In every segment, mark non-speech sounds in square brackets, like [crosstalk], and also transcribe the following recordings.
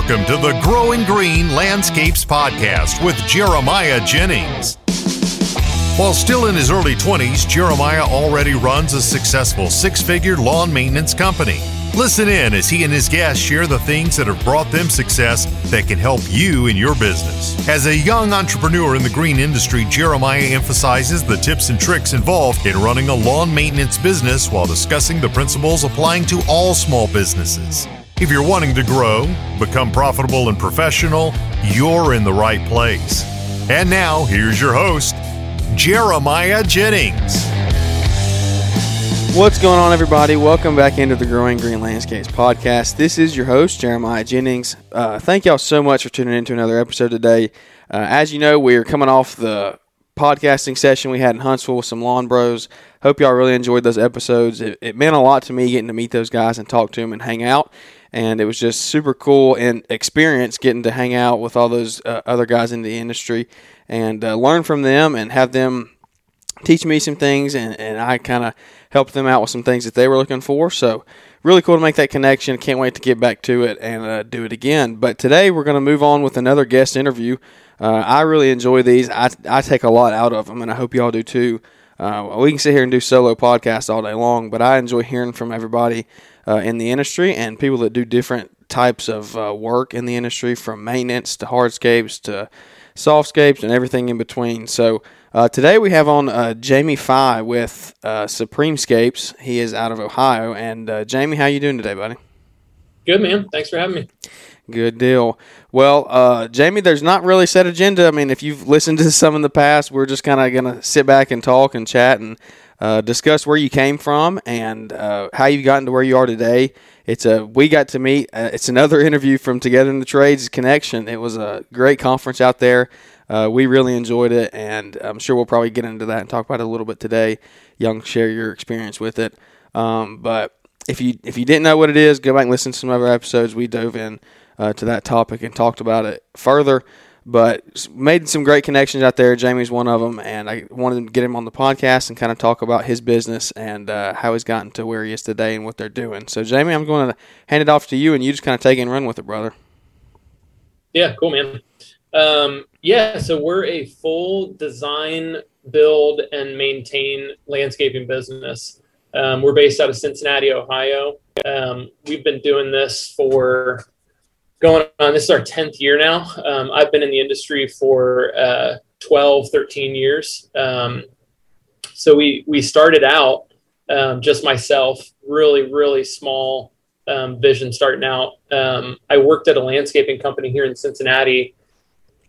Welcome to the Growing Green Landscapes Podcast with Jeremiah Jennings. While still in his early 20s, Jeremiah already runs a successful six figure lawn maintenance company. Listen in as he and his guests share the things that have brought them success that can help you in your business. As a young entrepreneur in the green industry, Jeremiah emphasizes the tips and tricks involved in running a lawn maintenance business while discussing the principles applying to all small businesses. If you're wanting to grow, become profitable and professional, you're in the right place. And now, here's your host, Jeremiah Jennings. What's going on, everybody? Welcome back into the Growing Green Landscapes podcast. This is your host, Jeremiah Jennings. Uh, thank y'all so much for tuning in to another episode today. Uh, as you know, we're coming off the podcasting session we had in Huntsville with some lawn bros. Hope y'all really enjoyed those episodes. It, it meant a lot to me getting to meet those guys and talk to them and hang out. And it was just super cool and experience getting to hang out with all those uh, other guys in the industry and uh, learn from them and have them teach me some things and, and I kind of helped them out with some things that they were looking for. So really cool to make that connection. Can't wait to get back to it and uh, do it again. But today we're going to move on with another guest interview. Uh, I really enjoy these. I, I take a lot out of them, and I hope y'all do too. Uh, we can sit here and do solo podcasts all day long, but I enjoy hearing from everybody uh, in the industry and people that do different types of uh, work in the industry, from maintenance to hardscapes to softscapes and everything in between. So uh, today we have on uh, Jamie Fye with uh, Supremescapes. He is out of Ohio. And uh, Jamie, how you doing today, buddy? Good, man. Thanks for having me. Good deal. Well, uh, Jamie, there's not really set agenda. I mean, if you've listened to some in the past, we're just kind of going to sit back and talk and chat and uh, discuss where you came from and uh, how you've gotten to where you are today. It's a we got to meet. Uh, it's another [laughs] interview from Together in the Trades Connection. It was a great conference out there. Uh, we really enjoyed it, and I'm sure we'll probably get into that and talk about it a little bit today. Young, share your experience with it. Um, but if you if you didn't know what it is, go back and listen to some other episodes. We dove in uh, to that topic and talked about it further. But made some great connections out there. Jamie's one of them, and I wanted to get him on the podcast and kind of talk about his business and uh, how he's gotten to where he is today and what they're doing. So, Jamie, I'm going to hand it off to you, and you just kind of take and run with it, brother. Yeah, cool, man. Um, yeah, so we're a full design, build, and maintain landscaping business. Um, we're based out of Cincinnati, Ohio. Um, we've been doing this for going on, this is our 10th year now. Um, I've been in the industry for uh, 12, 13 years. Um, so we, we started out um, just myself, really, really small um, vision starting out. Um, I worked at a landscaping company here in Cincinnati,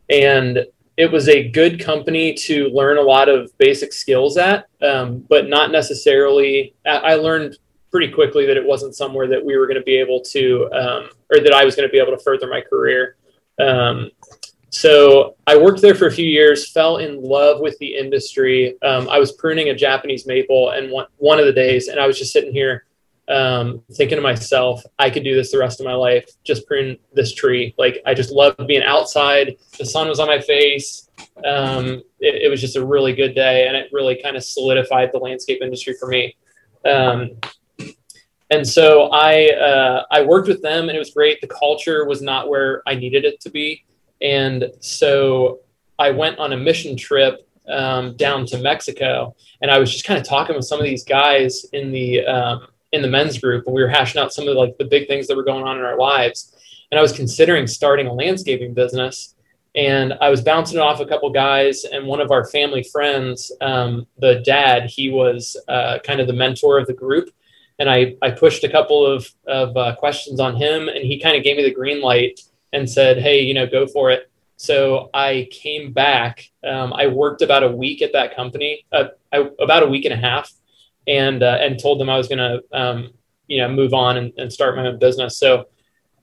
and it was a good company to learn a lot of basic skills at, um, but not necessarily. I learned pretty quickly that it wasn't somewhere that we were going to be able to, um, or that I was going to be able to further my career. Um, so I worked there for a few years, fell in love with the industry. Um, I was pruning a Japanese maple, and one, one of the days, and I was just sitting here um, thinking to myself, I could do this the rest of my life, just prune this tree. Like I just loved being outside. The sun was on my face. Um, it, it, was just a really good day, and it really kind of solidified the landscape industry for me. Um, and so I uh, I worked with them, and it was great. The culture was not where I needed it to be, and so I went on a mission trip um, down to Mexico, and I was just kind of talking with some of these guys in the um, in the men's group, and we were hashing out some of like the big things that were going on in our lives. And I was considering starting a landscaping business, and I was bouncing it off a couple guys, and one of our family friends, um, the dad, he was uh, kind of the mentor of the group and I, I pushed a couple of, of uh, questions on him and he kind of gave me the green light and said hey you know go for it. So i came back um, i worked about a week at that company uh, I, about a week and a half and uh, and told them i was going to um, you know move on and, and start my own business. So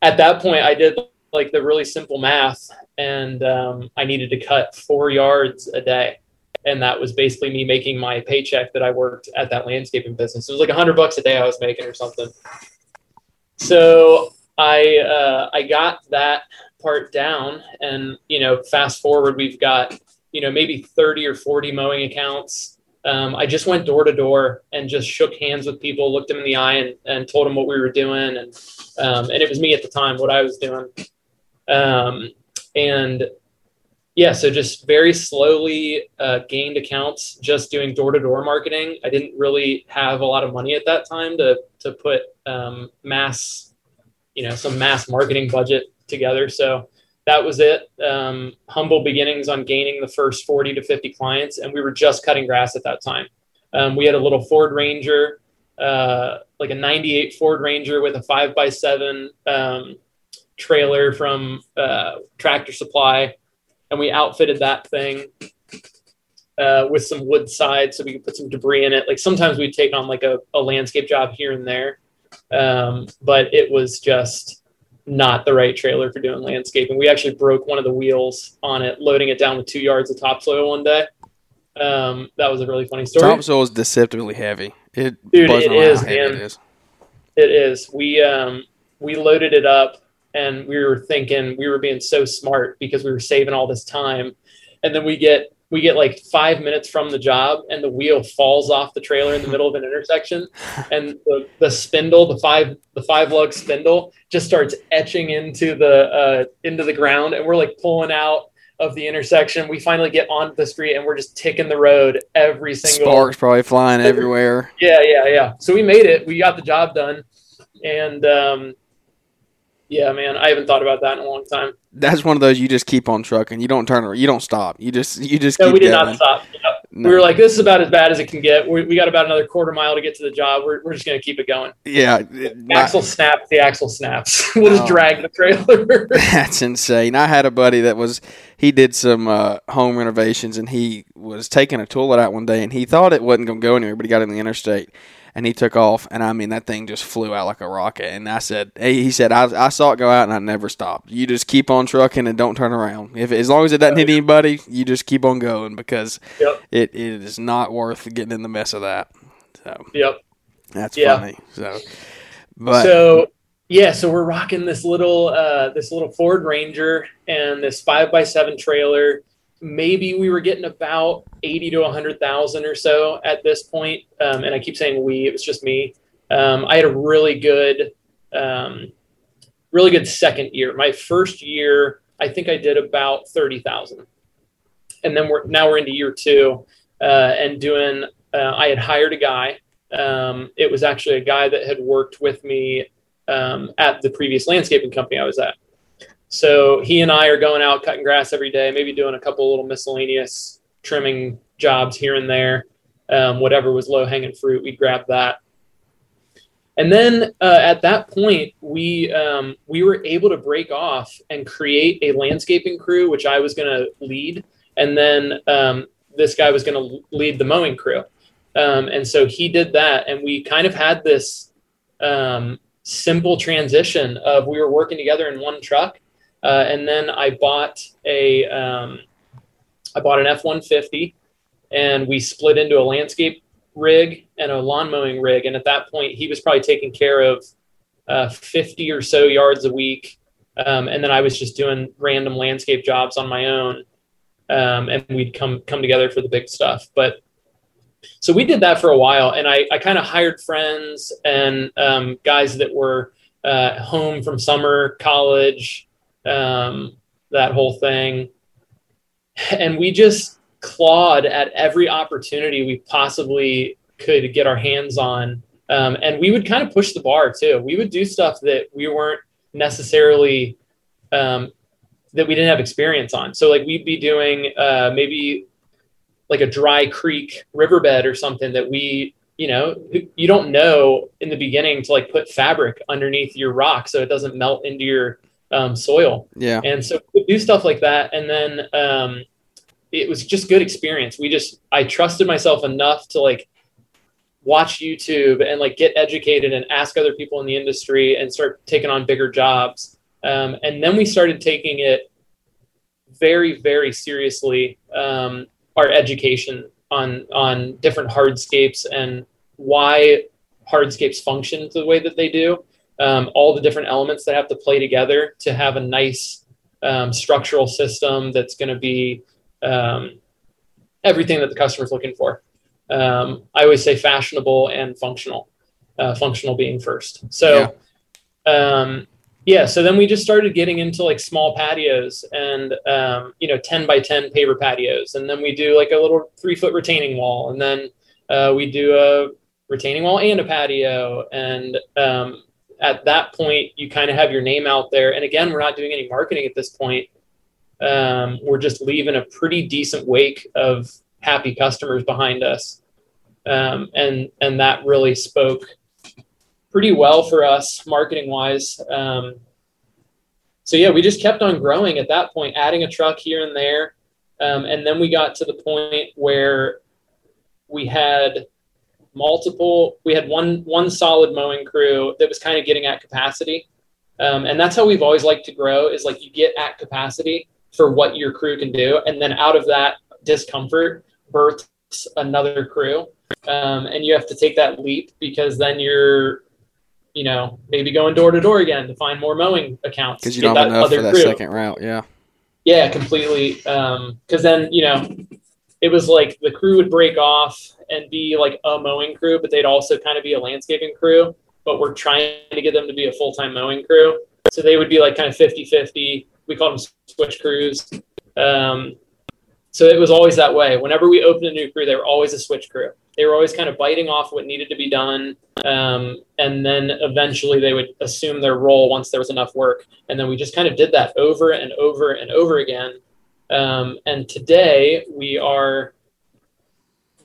at that point i did like the really simple math and um, i needed to cut four yards a day and that was basically me making my paycheck that I worked at that landscaping business. It was like a hundred bucks a day I was making or something. So I uh, I got that part down, and you know, fast forward, we've got you know maybe thirty or forty mowing accounts. Um, I just went door to door and just shook hands with people, looked them in the eye, and, and told them what we were doing, and um, and it was me at the time, what I was doing. Um, and yeah, so just very slowly uh, gained accounts, just doing door to door marketing. I didn't really have a lot of money at that time to to put um, mass, you know, some mass marketing budget together. So that was it. Um, humble beginnings on gaining the first 40 to 50 clients, and we were just cutting grass at that time. Um, we had a little Ford Ranger, uh, like a 98 Ford Ranger with a five by seven um, trailer from uh, Tractor Supply and we outfitted that thing uh, with some wood sides so we could put some debris in it. Like sometimes we'd take on like a, a landscape job here and there, um, but it was just not the right trailer for doing landscaping. We actually broke one of the wheels on it, loading it down with two yards of topsoil one day. Um, that was a really funny story. Topsoil is deceptively heavy. It Dude, it is, man. It is. It is. We um, we loaded it up and we were thinking we were being so smart because we were saving all this time. And then we get we get like five minutes from the job and the wheel falls off the trailer in the middle of an intersection. [laughs] And the, the spindle the five the five lug spindle just starts etching into the uh, into the ground. And we're like pulling out of the intersection. We finally get onto the street and we're just ticking the road every single sparks probably flying [laughs] everywhere. Yeah yeah yeah. So we made it. We got the job done. And um, yeah, man, I haven't thought about that in a long time. That's one of those you just keep on trucking. You don't turn. You don't stop. You just you just. No, we did going. not stop. No. We were like, this is about as bad as it can get. We, we got about another quarter mile to get to the job. We're, we're just gonna keep it going. Yeah, axle snaps. The axle snaps. [laughs] we'll just oh. drag the trailer. [laughs] that's insane. I had a buddy that was he did some uh, home renovations and he was taking a toilet out one day and he thought it wasn't gonna go anywhere, but he got in the interstate and he took off, and I mean that thing just flew out like a rocket. And I said, hey, he said, I, I saw it go out, and I never stopped. You just keep on trucking and don't turn around. If as long as it doesn't hit anybody, you just keep on going because yep. it, it is not worth getting in the mess of that. So yep, that's yeah. funny. So, but so yeah, so we're rocking this little uh, this little Ford Ranger and this five by seven trailer maybe we were getting about 80 to 100,000 or so at this point. Um, and I keep saying we, it was just me. Um, I had a really good, um, really good second year. My first year, I think I did about 30,000. And then we're now we're into year two uh, and doing, uh, I had hired a guy. Um, it was actually a guy that had worked with me um, at the previous landscaping company I was at. So he and I are going out cutting grass every day, maybe doing a couple little miscellaneous trimming jobs here and there. Um, whatever was low hanging fruit, we'd grab that. And then uh, at that point, we um, we were able to break off and create a landscaping crew, which I was going to lead, and then um, this guy was going to lead the mowing crew. Um, and so he did that, and we kind of had this um, simple transition of we were working together in one truck, uh, and then I bought a um, I bought an F one fifty, and we split into a landscape rig and a lawn mowing rig. And at that point, he was probably taking care of uh, fifty or so yards a week, um, and then I was just doing random landscape jobs on my own. Um, and we'd come come together for the big stuff. But so we did that for a while, and I, I kind of hired friends and um, guys that were uh, home from summer college um, that whole thing. And we just clawed at every opportunity we possibly could get our hands on. Um, and we would kind of push the bar too. We would do stuff that we weren't necessarily um, that we didn't have experience on. So like we'd be doing uh, maybe like a dry creek riverbed or something that we you know you don't know in the beginning to like put fabric underneath your rock so it doesn't melt into your um, soil. Yeah. And so we do stuff like that. And then um, it was just good experience. We just, I trusted myself enough to like watch YouTube and like get educated and ask other people in the industry and start taking on bigger jobs. Um, and then we started taking it very, very seriously, um, our education on, on different hardscapes and why hardscapes function the way that they do um, all the different elements that have to play together to have a nice um, structural system that's going to be um, everything that the customer is looking for. Um, I always say fashionable and functional, uh, functional being first. So, yeah. Um, yeah, so then we just started getting into like small patios and um, you know 10 by 10 paver patios, and then we do like a little three foot retaining wall, and then uh, we do a retaining wall and a patio, and um, at that point you kind of have your name out there. And again, we're not doing any marketing at this point. Um, we're just leaving a pretty decent wake of happy customers behind us, um, and and that really spoke pretty well for us marketing wise. Um, so yeah, we just kept on growing at that point, adding a truck here and there. Um, and then we got to the point where we had multiple, we had one, one solid mowing crew that was kind of getting at capacity. Um, and that's how we've always liked to grow is like you get at capacity for what your crew can do. And then out of that discomfort births another crew. Um, and you have to take that leap because then you're you know, maybe going door to door again to find more mowing accounts. Because you don't have enough for that crew. second route, yeah. Yeah, completely. Because um, then, you know, it was like the crew would break off and be like a mowing crew, but they'd also kind of be a landscaping crew. But we're trying to get them to be a full time mowing crew. So they would be like kind of 50 50. We call them switch crews. Um, so it was always that way. Whenever we opened a new crew, they were always a switch crew. They were always kind of biting off what needed to be done, um, and then eventually they would assume their role once there was enough work. And then we just kind of did that over and over and over again. Um, and today we are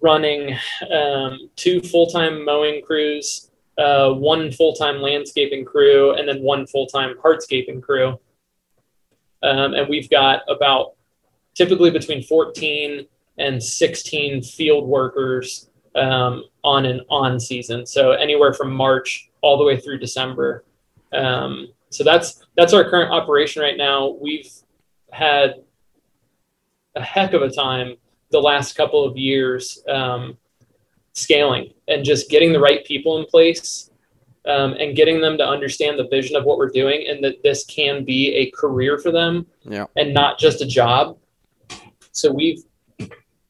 running um, two full-time mowing crews, uh, one full-time landscaping crew, and then one full-time hardscaping crew. Um, and we've got about typically between 14 and 16 field workers um, on and on season. So anywhere from March all the way through December. Um, so that's that's our current operation right now. We've had a heck of a time the last couple of years um, scaling and just getting the right people in place um, and getting them to understand the vision of what we're doing and that this can be a career for them yeah. and not just a job. So we've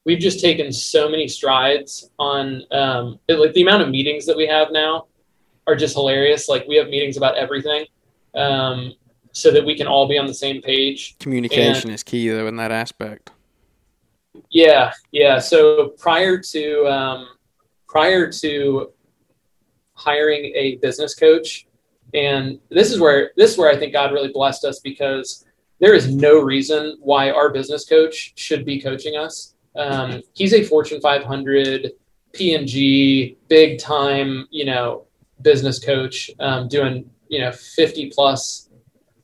we've just taken so many strides on um, it, like the amount of meetings that we have now are just hilarious. Like we have meetings about everything, um, so that we can all be on the same page. Communication and, is key though in that aspect. Yeah, yeah. So prior to um, prior to hiring a business coach, and this is where this is where I think God really blessed us because there is no reason why our business coach should be coaching us. Um, he's a Fortune 500 P&G big time, you know, business coach, um, doing you know 50 plus,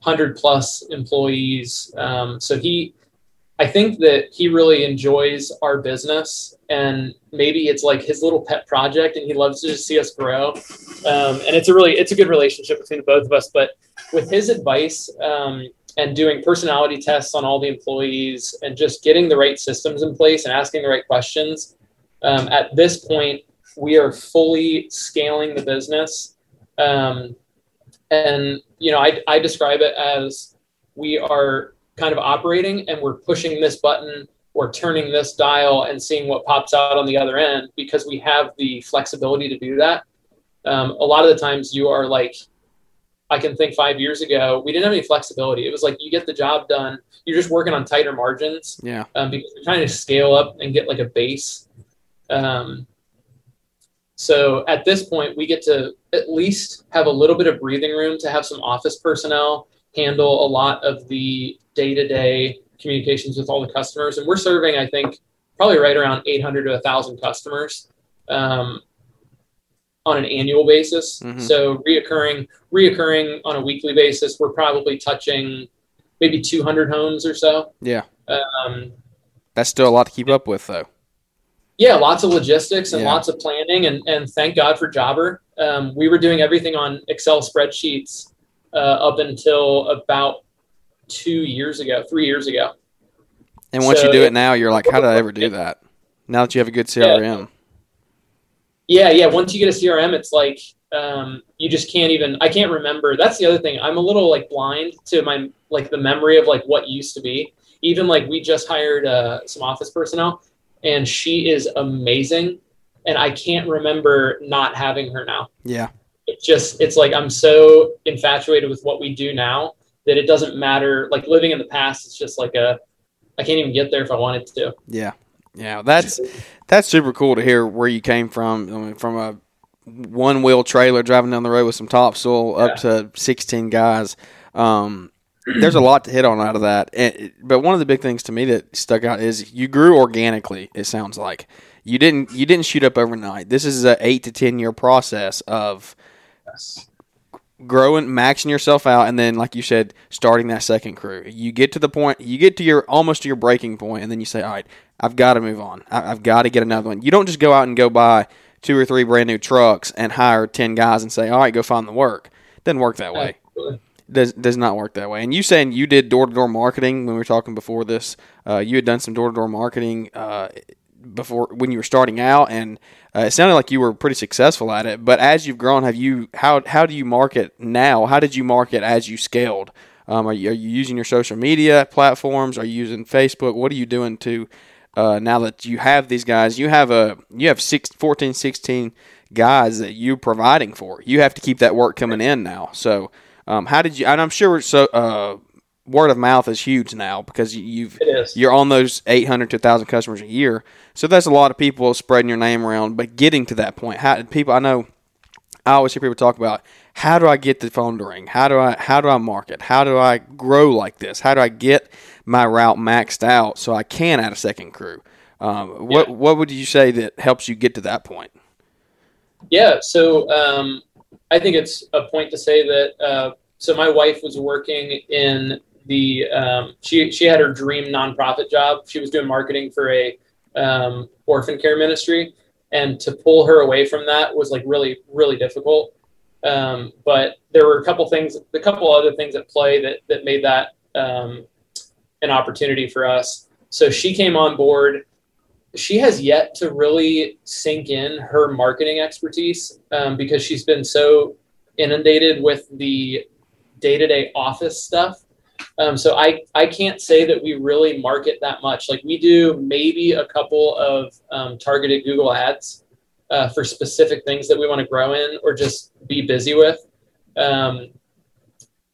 100 plus employees. Um, so he, I think that he really enjoys our business, and maybe it's like his little pet project, and he loves to see us grow. Um, and it's a really it's a good relationship between the both of us. But with his advice, um, and doing personality tests on all the employees and just getting the right systems in place and asking the right questions. Um, at this point, we are fully scaling the business. Um, and, you know, I, I describe it as we are kind of operating and we're pushing this button or turning this dial and seeing what pops out on the other end because we have the flexibility to do that. Um, a lot of the times you are like I can think five years ago, we didn't have any flexibility. It was like you get the job done, you're just working on tighter margins. Yeah. Um, because you're trying to scale up and get like a base. Um, so at this point, we get to at least have a little bit of breathing room to have some office personnel handle a lot of the day to day communications with all the customers. And we're serving, I think, probably right around 800 to 1,000 customers. Um, on an annual basis. Mm-hmm. So reoccurring, reoccurring on a weekly basis, we're probably touching maybe 200 homes or so. Yeah. Um, That's still a lot to keep up with, though. Yeah, lots of logistics and yeah. lots of planning, and and thank God for Jobber. Um, we were doing everything on Excel spreadsheets uh, up until about two years ago, three years ago. And once so, you do it now, you're like, how did I ever do that? Now that you have a good CRM. Yeah yeah, yeah. Once you get a CRM, it's like um, you just can't even. I can't remember. That's the other thing. I'm a little like blind to my like the memory of like what used to be. Even like we just hired uh, some office personnel, and she is amazing, and I can't remember not having her now. Yeah. it's just it's like I'm so infatuated with what we do now that it doesn't matter. Like living in the past, it's just like a I can't even get there if I wanted to. Yeah, yeah, that's that's super cool to hear where you came from. I mean, from a one wheel trailer driving down the road with some topsoil yeah. up to sixteen guys. Um, [clears throat] there's a lot to hit on out of that. And, but one of the big things to me that stuck out is you grew organically. It sounds like you didn't you didn't shoot up overnight. This is an eight to ten year process of yes. growing, maxing yourself out, and then, like you said, starting that second crew. You get to the point, you get to your almost to your breaking point, and then you say, "All right, I've got to move on. I, I've got to get another one." You don't just go out and go buy two or three brand new trucks and hire ten guys and say, "All right, go find the work." It doesn't work that way. Does does not work that way. And you saying you did door to door marketing when we were talking before this? Uh, you had done some door to door marketing uh, before when you were starting out, and uh, it sounded like you were pretty successful at it. But as you've grown, have you how how do you market now? How did you market as you scaled? Um, are, you, are you using your social media platforms? Are you using Facebook? What are you doing to uh, now that you have these guys? You have a you have six, 14, 16 guys that you're providing for. You have to keep that work coming in now. So um, how did you? And I'm sure so. Uh, word of mouth is huge now because you've you're on those 800 to 1000 customers a year so that's a lot of people spreading your name around but getting to that point how did people i know i always hear people talk about how do i get the phone to ring how do i how do i market how do i grow like this how do i get my route maxed out so i can add a second crew um, what yeah. what would you say that helps you get to that point yeah so um, I think it's a point to say that. Uh, so my wife was working in the. Um, she she had her dream nonprofit job. She was doing marketing for a um, orphan care ministry, and to pull her away from that was like really really difficult. Um, but there were a couple things, a couple other things at play that that made that um, an opportunity for us. So she came on board she has yet to really sink in her marketing expertise um, because she's been so inundated with the day-to-day office stuff. Um, so I, I can't say that we really market that much. Like we do maybe a couple of um, targeted google ads uh, for specific things that we want to grow in or just be busy with. Um,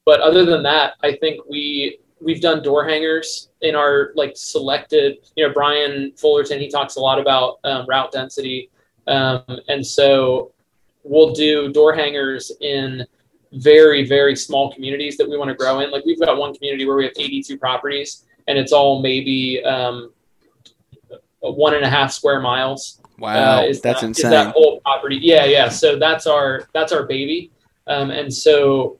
but other than that i think we we've done door hangers in our like selected you know brian fullerton he talks a lot about um, route density. Um, and so we'll do door hangers in very very small communities that we want to grow in. Like we've got one community where we have 82 properties and it's all maybe um, one and a half square miles. Wow uh, is that's that, insane is that whole property? Yeah yeah. So that's our that's our baby. Um, and so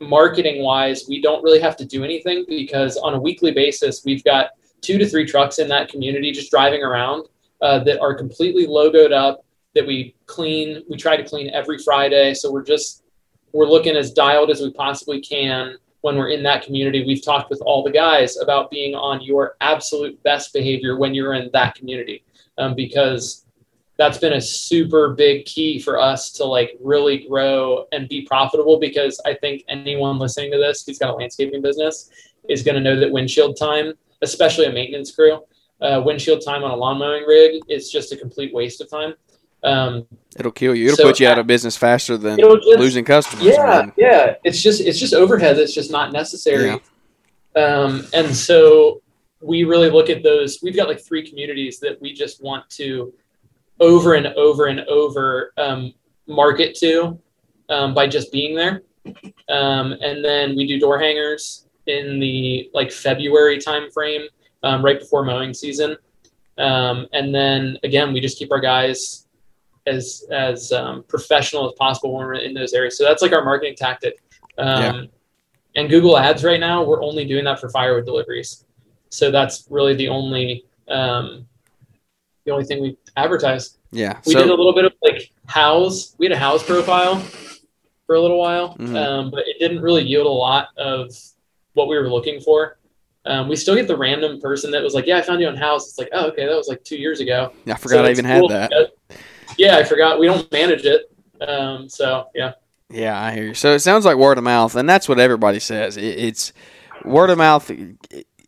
marketing wise, we don't really have to do anything because on a weekly basis, we've got two to three trucks in that community just driving around uh, that are completely logoed up that we clean. We try to clean every Friday. So we're just, we're looking as dialed as we possibly can when we're in that community. We've talked with all the guys about being on your absolute best behavior when you're in that community um, because that's been a super big key for us to like really grow and be profitable because I think anyone listening to this who's got a landscaping business is going to know that windshield time, especially a maintenance crew, uh, windshield time on a lawn mowing rig is just a complete waste of time. Um, it'll kill you. It'll so put you out of business faster than just, losing customers. Yeah, yeah. It's just it's just overhead that's just not necessary. Yeah. Um, and so we really look at those. We've got like three communities that we just want to over and over and over um, market to um, by just being there. Um, and then we do door hangers in the like February timeframe, um, right before mowing season. Um, and then again, we just keep our guys as as um, professional as possible when we're in those areas. So that's like our marketing tactic. Yeah. And Google Ads right now, we're only doing that for firewood deliveries. So that's really the only um, the only thing we advertised. Yeah. We so, did a little bit of like Houzz. We had a Houzz profile for a little while, mm-hmm. um, but it didn't really yield a lot of what we were looking for. Um, we still get the random person that was like, "Yeah, I found you on Houzz." It's like, "Oh, okay, that was like two years ago." Yeah, I forgot so I even cool had that. Yeah, I forgot. We don't manage it, um, so yeah. Yeah, I hear you. So it sounds like word of mouth, and that's what everybody says. It, it's word of mouth.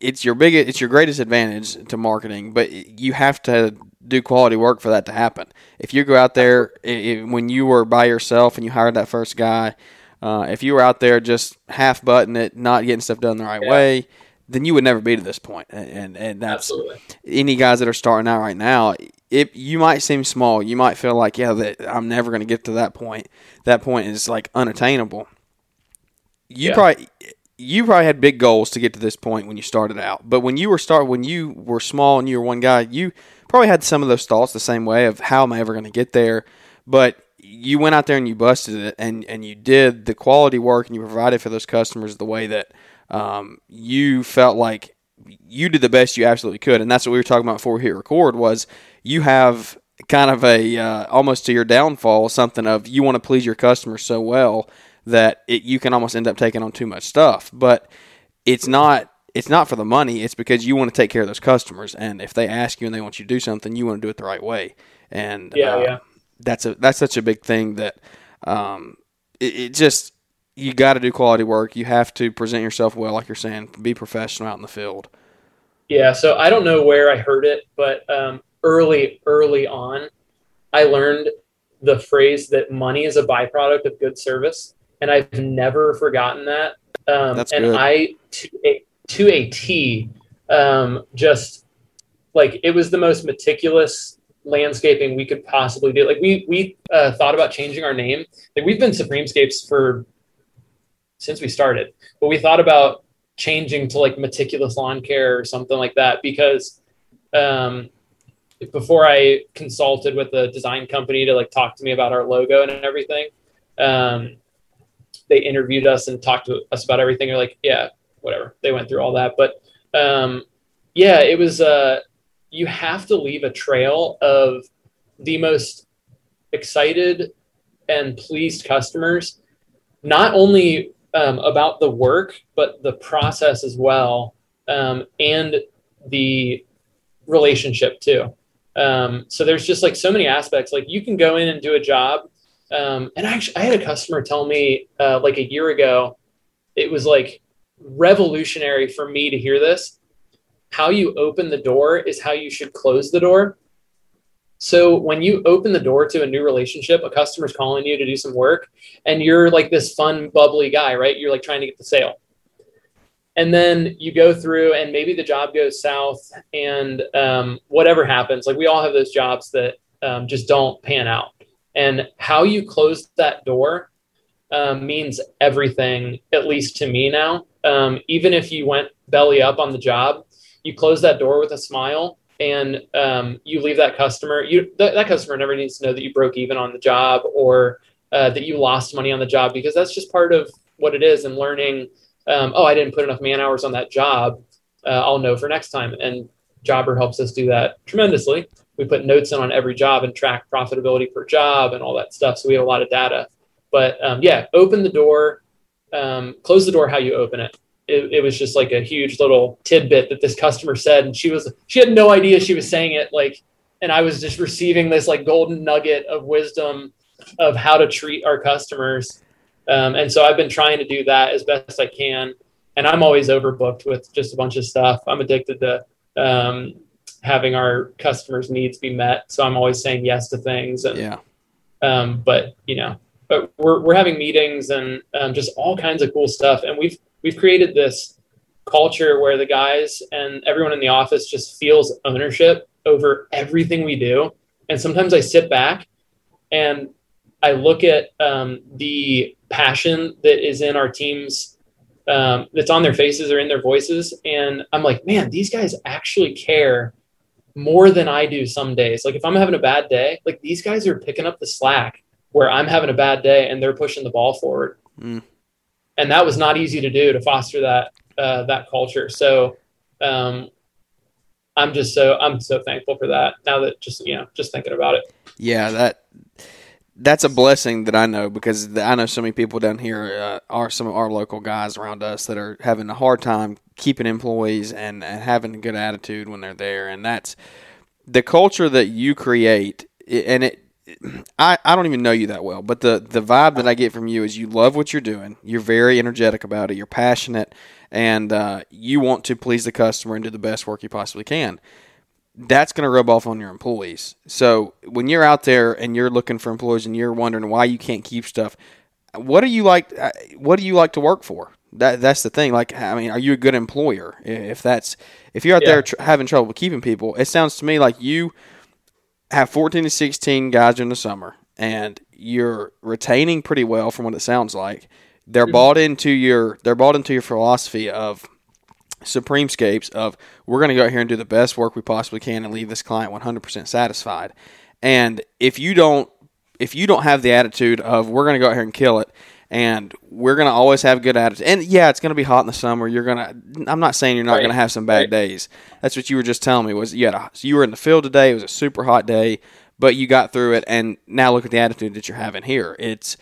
It's your biggest, it's your greatest advantage to marketing, but you have to do quality work for that to happen. If you go out there it, when you were by yourself and you hired that first guy, uh, if you were out there just half button it, not getting stuff done the right yeah. way, then you would never be to this point. And and that's Absolutely. any guys that are starting out right now. If you might seem small, you might feel like yeah, that I'm never going to get to that point. That point is like unattainable. You yeah. probably you probably had big goals to get to this point when you started out. But when you were start when you were small and you were one guy, you probably had some of those thoughts the same way of how am I ever going to get there. But you went out there and you busted it and, and you did the quality work and you provided for those customers the way that um, you felt like you did the best you absolutely could. And that's what we were talking about before we hit record was you have kind of a uh, almost to your downfall something of you want to please your customers so well that it, you can almost end up taking on too much stuff. But it's not it's not for the money. It's because you want to take care of those customers, and if they ask you and they want you to do something, you want to do it the right way. And yeah, uh, yeah, that's a that's such a big thing that um, it, it just you got to do quality work. You have to present yourself well, like you're saying, be professional out in the field. Yeah. So I don't know where I heard it, but um, early early on, I learned the phrase that money is a byproduct of good service and I've never forgotten that. Um, That's and good. I to a, to a T, um, just like it was the most meticulous landscaping we could possibly do. Like we we uh, thought about changing our name. Like we've been Supremescapes for since we started, but we thought about changing to like meticulous lawn care or something like that because um, before I consulted with a design company to like talk to me about our logo and everything. Um, they interviewed us and talked to us about everything. You're like, yeah, whatever. They went through all that, but um, yeah, it was. Uh, you have to leave a trail of the most excited and pleased customers, not only um, about the work, but the process as well, um, and the relationship too. Um, so there's just like so many aspects. Like you can go in and do a job um, and actually, I had a customer tell me uh, like a year ago, it was like revolutionary for me to hear this. How you open the door is how you should close the door. So when you open the door to a new relationship, a customer's calling you to do some work, and you're like this fun, bubbly guy, right? You're like trying to get the sale. And then you go through, and maybe the job goes south, and um, whatever happens, like we all have those jobs that um, just don't pan out and how you close that door um, means everything, at least to me now. Um, even if you went belly up on the job, you close that door with a smile and um, you leave that customer. You th- that customer never needs to know that you broke even on the job or uh, that you lost money on the job because that's just part of what it is. And learning, um, oh, I didn't put enough man hours on that job. Uh, I'll know for next time. And Jobber helps us do that tremendously we put notes in on every job and track profitability per job and all that stuff. So we have a lot of data. But um, yeah, open the door, um, close the door how you open it. it. It was just like a huge little tidbit that this customer said, and she was she had no idea she was saying it. Like, and I was just receiving this like golden nugget of wisdom of how to treat our customers. Um, and so I've been trying to do that as best I can. And I'm always overbooked with just a bunch of stuff. I'm addicted to um, having our customers' needs be met. So I'm always saying yes to things. And, yeah. Um, but you know, but we're we're having meetings and um, just all kinds of cool stuff. And we've we've created this culture where the guys and everyone in the office just feels ownership over everything we do. And sometimes I sit back and I look at um, the passion that is in our teams um, that's on their faces or in their voices. And I'm like, man, these guys actually care more than I do some days. Like if I'm having a bad day, like these guys are picking up the slack where I'm having a bad day and they're pushing the ball forward. Mm. And that was not easy to do to foster that uh, that culture. So um, I'm just so I'm so thankful for that. Now that just you know just thinking about it. Yeah, that that's a blessing that I know because I know so many people down here uh, are some of our local guys around us that are having a hard time keeping employees and, and having a good attitude when they're there. And that's the culture that you create. And it, I, I don't even know you that well, but the, the vibe that I get from you is you love what you're doing. You're very energetic about it. You're passionate and uh, you want to please the customer and do the best work you possibly can. That's going to rub off on your employees. So when you're out there and you're looking for employees and you're wondering why you can't keep stuff, what do you like? Uh, what do you like to work for? That that's the thing. Like, I mean, are you a good employer? If that's if you're out yeah. there tr- having trouble keeping people, it sounds to me like you have 14 to 16 guys in the summer, and you're retaining pretty well from what it sounds like. They're mm-hmm. bought into your they're bought into your philosophy of Supremescapes of we're going to go out here and do the best work we possibly can and leave this client 100% satisfied. And if you don't if you don't have the attitude of we're going to go out here and kill it and we're going to always have good attitude. And yeah, it's going to be hot in the summer. You're going to I'm not saying you're not right. going to have some bad right. days. That's what you were just telling me was you had a, so you were in the field today. It was a super hot day, but you got through it and now look at the attitude that you're having here. It's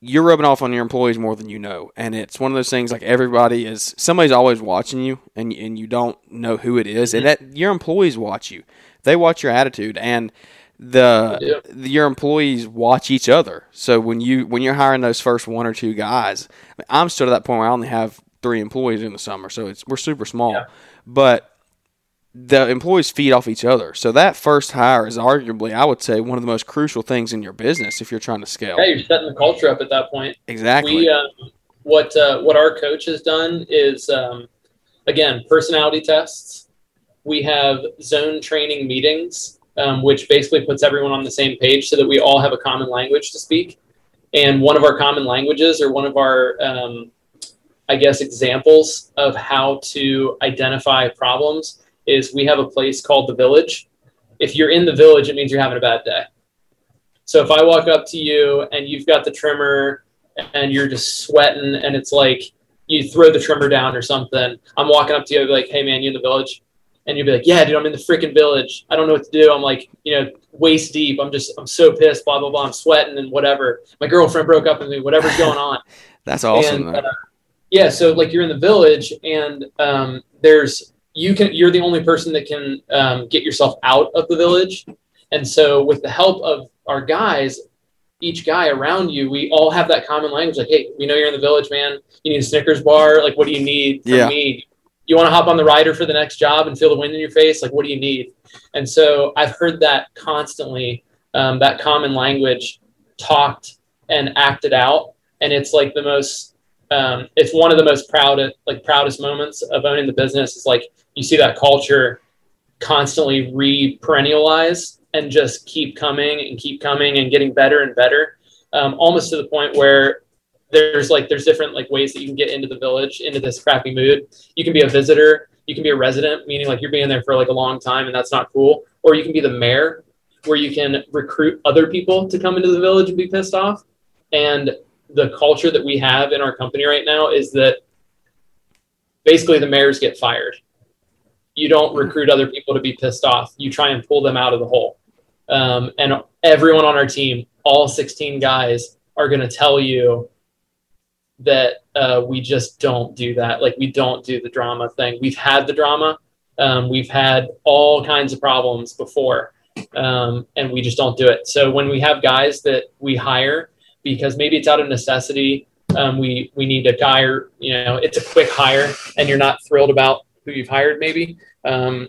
you're rubbing off on your employees more than you know. And it's one of those things like everybody is somebody's always watching you and and you don't know who it is. And mm-hmm. that your employees watch you. They watch your attitude and the, the your employees watch each other. So when you when you're hiring those first one or two guys, I am still to that point where I only have three employees in the summer, so it's we're super small. Yeah. But the employees feed off each other. So that first hire is arguably, I would say, one of the most crucial things in your business if you're trying to scale. Yeah, you're setting the culture up at that point. Exactly. We, uh, what uh, what our coach has done is, um, again, personality tests. We have zone training meetings, um, which basically puts everyone on the same page so that we all have a common language to speak. And one of our common languages, or one of our, um, I guess, examples of how to identify problems is we have a place called the Village. If you're in the Village, it means you're having a bad day. So if I walk up to you and you've got the trimmer and you're just sweating and it's like you throw the trimmer down or something, I'm walking up to you, I'll be like, "Hey man, you in the Village?" And you'd be like, "Yeah, dude, I'm in the freaking Village. I don't know what to do. I'm like, you know, waist deep. I'm just, I'm so pissed. Blah blah blah. I'm sweating and whatever. My girlfriend broke up with me. Whatever's [laughs] going on." That's awesome. And, uh, yeah, so like you're in the Village and um, there's you can you're the only person that can um, get yourself out of the village. And so with the help of our guys each guy around you we all have that common language like hey we know you're in the village man. You need a snickers bar. Like what do you need from yeah. me? You want to hop on the rider for the next job and feel the wind in your face? Like what do you need? And so i've heard that constantly um, that common language talked and acted out. And it's like the most um, it's one of the most proud like proudest moments of owning the business is like you see that culture constantly re-perennialize and just keep coming and keep coming and getting better and better um, almost to the point where there's like there's different like ways that you can get into the village into this crappy mood. You can be a visitor you can be a resident meaning like you're being there for like a long time and that's not cool or you can be the mayor where you can recruit other people to come into the village and be pissed off. And the culture that we have in our company right now is that basically the mayors get fired you don't mm-hmm. recruit other people to be pissed off. You try and pull them out of the hole. Um, and everyone on our team, all 16 guys, are going to tell you that uh, we just don't do that. Like we don't do the drama thing. We've had the drama. Um, we've had all kinds of problems before, um, and we just don't do it. So when we have guys that we hire because maybe it's out of necessity, um, we we need guy, or, you know, it's a quick hire, and you're not thrilled about who you've hired, maybe um,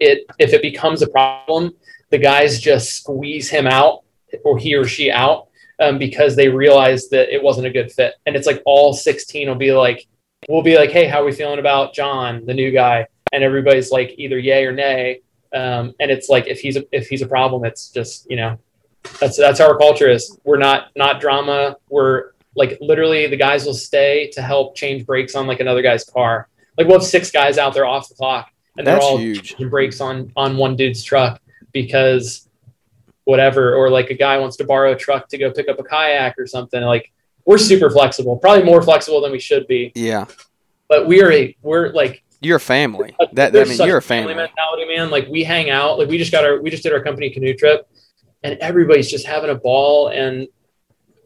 it if it becomes a problem, the guys just squeeze him out or he or she out um, because they realize that it wasn't a good fit. And it's like all 16 will be like, we'll be like, hey, how are we feeling about John, the new guy? And everybody's like either yay or nay. Um, and it's like if he's a, if he's a problem, it's just you know that's that's how our culture is. We're not not drama. We're like literally the guys will stay to help change brakes on like another guy's car like we'll have six guys out there off the clock, and they're all huge. brakes on on one dude's truck because whatever, or like a guy wants to borrow a truck to go pick up a kayak or something. Like we're super flexible, probably more flexible than we should be. Yeah, but we are a we're like you're a family. That I mean, you're a family. family mentality, man. Like we hang out. Like we just got our we just did our company canoe trip, and everybody's just having a ball, and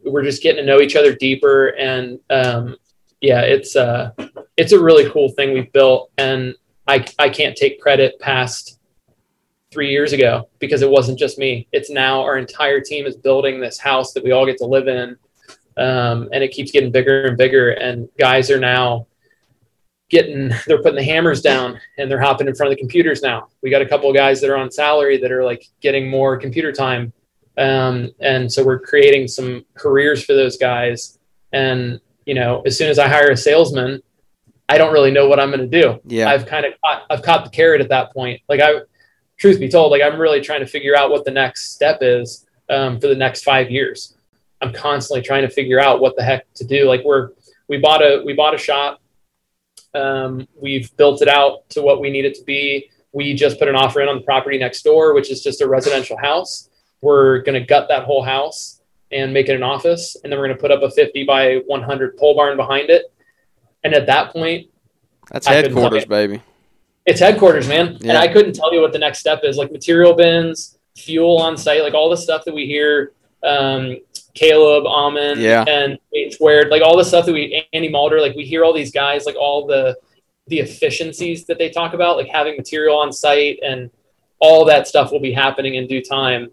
we're just getting to know each other deeper. And um, yeah, it's uh, it's a really cool thing we've built, and I I can't take credit past three years ago because it wasn't just me. It's now our entire team is building this house that we all get to live in, um, and it keeps getting bigger and bigger. And guys are now getting [laughs] they're putting the hammers down and they're hopping in front of the computers now. We got a couple of guys that are on salary that are like getting more computer time. Um, and so we're creating some careers for those guys. And you know, as soon as I hire a salesman, I don't really know what I'm going to do. Yeah. I've kind of caught, I've caught the carrot at that point. Like I, truth be told, like I'm really trying to figure out what the next step is um, for the next five years. I'm constantly trying to figure out what the heck to do. Like we're we bought a we bought a shop. Um, we've built it out to what we need it to be. We just put an offer in on the property next door, which is just a residential house. We're going to gut that whole house and make it an office, and then we're going to put up a 50 by 100 pole barn behind it. And at that point, That's I headquarters, baby. it's headquarters, man. Yeah. And I couldn't tell you what the next step is. Like material bins, fuel on site, like all the stuff that we hear. Um, Caleb, Amon, Yeah. and H Squared, like all the stuff that we Andy Mulder, like we hear all these guys, like all the the efficiencies that they talk about, like having material on site and all that stuff will be happening in due time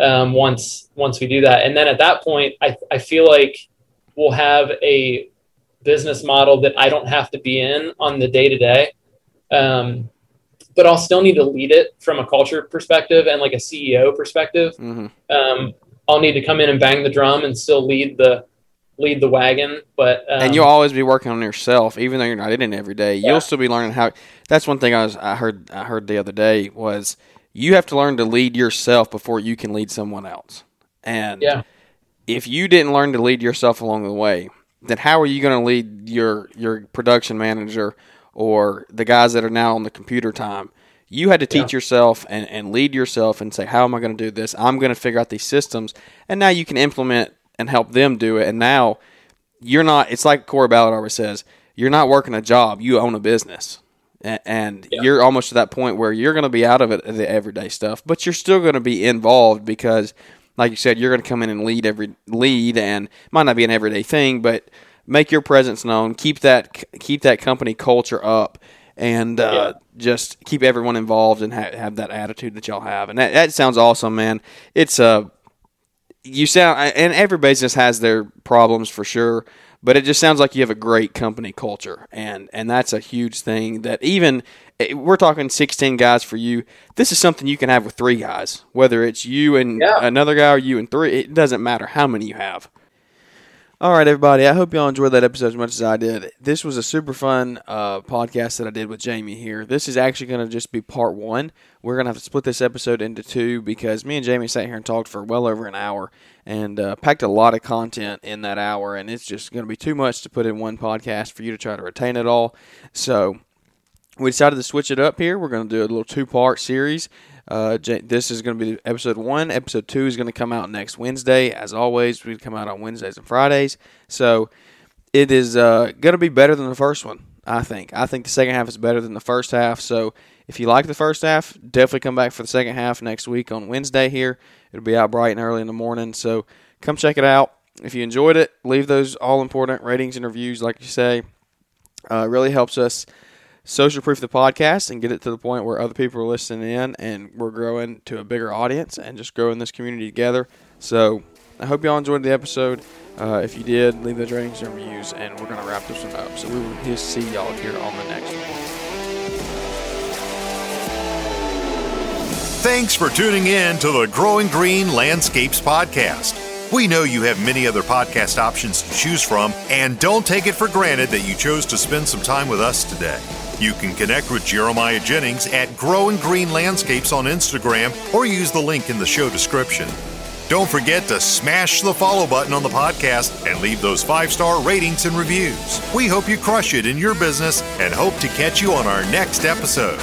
um, once once we do that. And then at that point, I, I feel like we'll have a business model that I don't have to be in on the day to day. Um, but I'll still need to lead it from a culture perspective and like a CEO perspective. hmm Um, I'll need to come in and bang the drum and still lead the lead the wagon. But um, and you'll always be working on yourself, even though you're not in it every day. Yeah. You'll still be learning how. That's one thing I was I heard I heard the other day was you have to learn to lead yourself before you can lead someone else. And Yeah. if you didn't learn to lead yourself along the way, then how are you going to lead your your production manager or the guys that are now on the computer time? You had to teach yourself and, and lead yourself and say, How am I going to do this? I'm going to figure out these systems. And now you can implement and help them do it. And now you're not, it's like Corey Ballard always says, you're not working a job, you own a business. And Yeah. you're almost to that point where you're going to be out of it, the everyday stuff, but you're still going to be involved because, like you said, you're going to come in and lead every lead, and might not be an everyday thing, but make your presence known, keep that keep that company culture up, and uh, just keep everyone involved and ha- have that attitude that y'all have. And that, that sounds awesome, man. It's uh, you sound and every business has their problems for sure but it just sounds like you have a great company culture and and that's a huge thing that even eh, we're talking 16 guys for you this is something you can have with three guys whether it's you and Yeah. another guy or you and three it doesn't matter how many you have all right, everybody. I hope y'all enjoyed that episode as much as I did. This was a super fun uh, podcast that I did with Jamie here. This is actually going to just be part one. We're going to have to split this episode into two because me and Jamie sat here and talked for well over an hour and uh, packed a lot of content in that hour, and it's just going to be too much to put in one podcast for you to try to retain it all. So we decided to switch it up here. We're going to do a little two part series. Uh, this is going to be episode one. Episode two is going to come out next Wednesday. As always, we come out on Wednesdays and Fridays. So it is uh, going to be better than the first one, I think. I think the second half is better than the first half. So if you like the first half, definitely come back for the second half next week on Wednesday here. It'll be out bright and early in the morning. So come check it out. If you enjoyed it, leave those all important ratings and reviews, like you say. Uh, really helps us social proof the podcast and get it to the point where other people are listening in and we're growing to a bigger audience and just growing this community together. So I hope y'all enjoyed the episode. Uh, if you did, leave those ratings and reviews, and we're going to wrap this one up. So we will just see y'all here on the next one. Thanks for tuning in to the Growing Green Landscapes Podcast. We know you have many other podcast options to choose from, and don't take it for granted that you chose to spend some time with us today. You can connect with Jeremiah Jennings at Growing Green Landscapes on Instagram or use the link in the show description. Don't forget to smash the follow button on the podcast and leave those five star ratings and reviews. We hope you crush it in your business and hope to catch you on our next episode.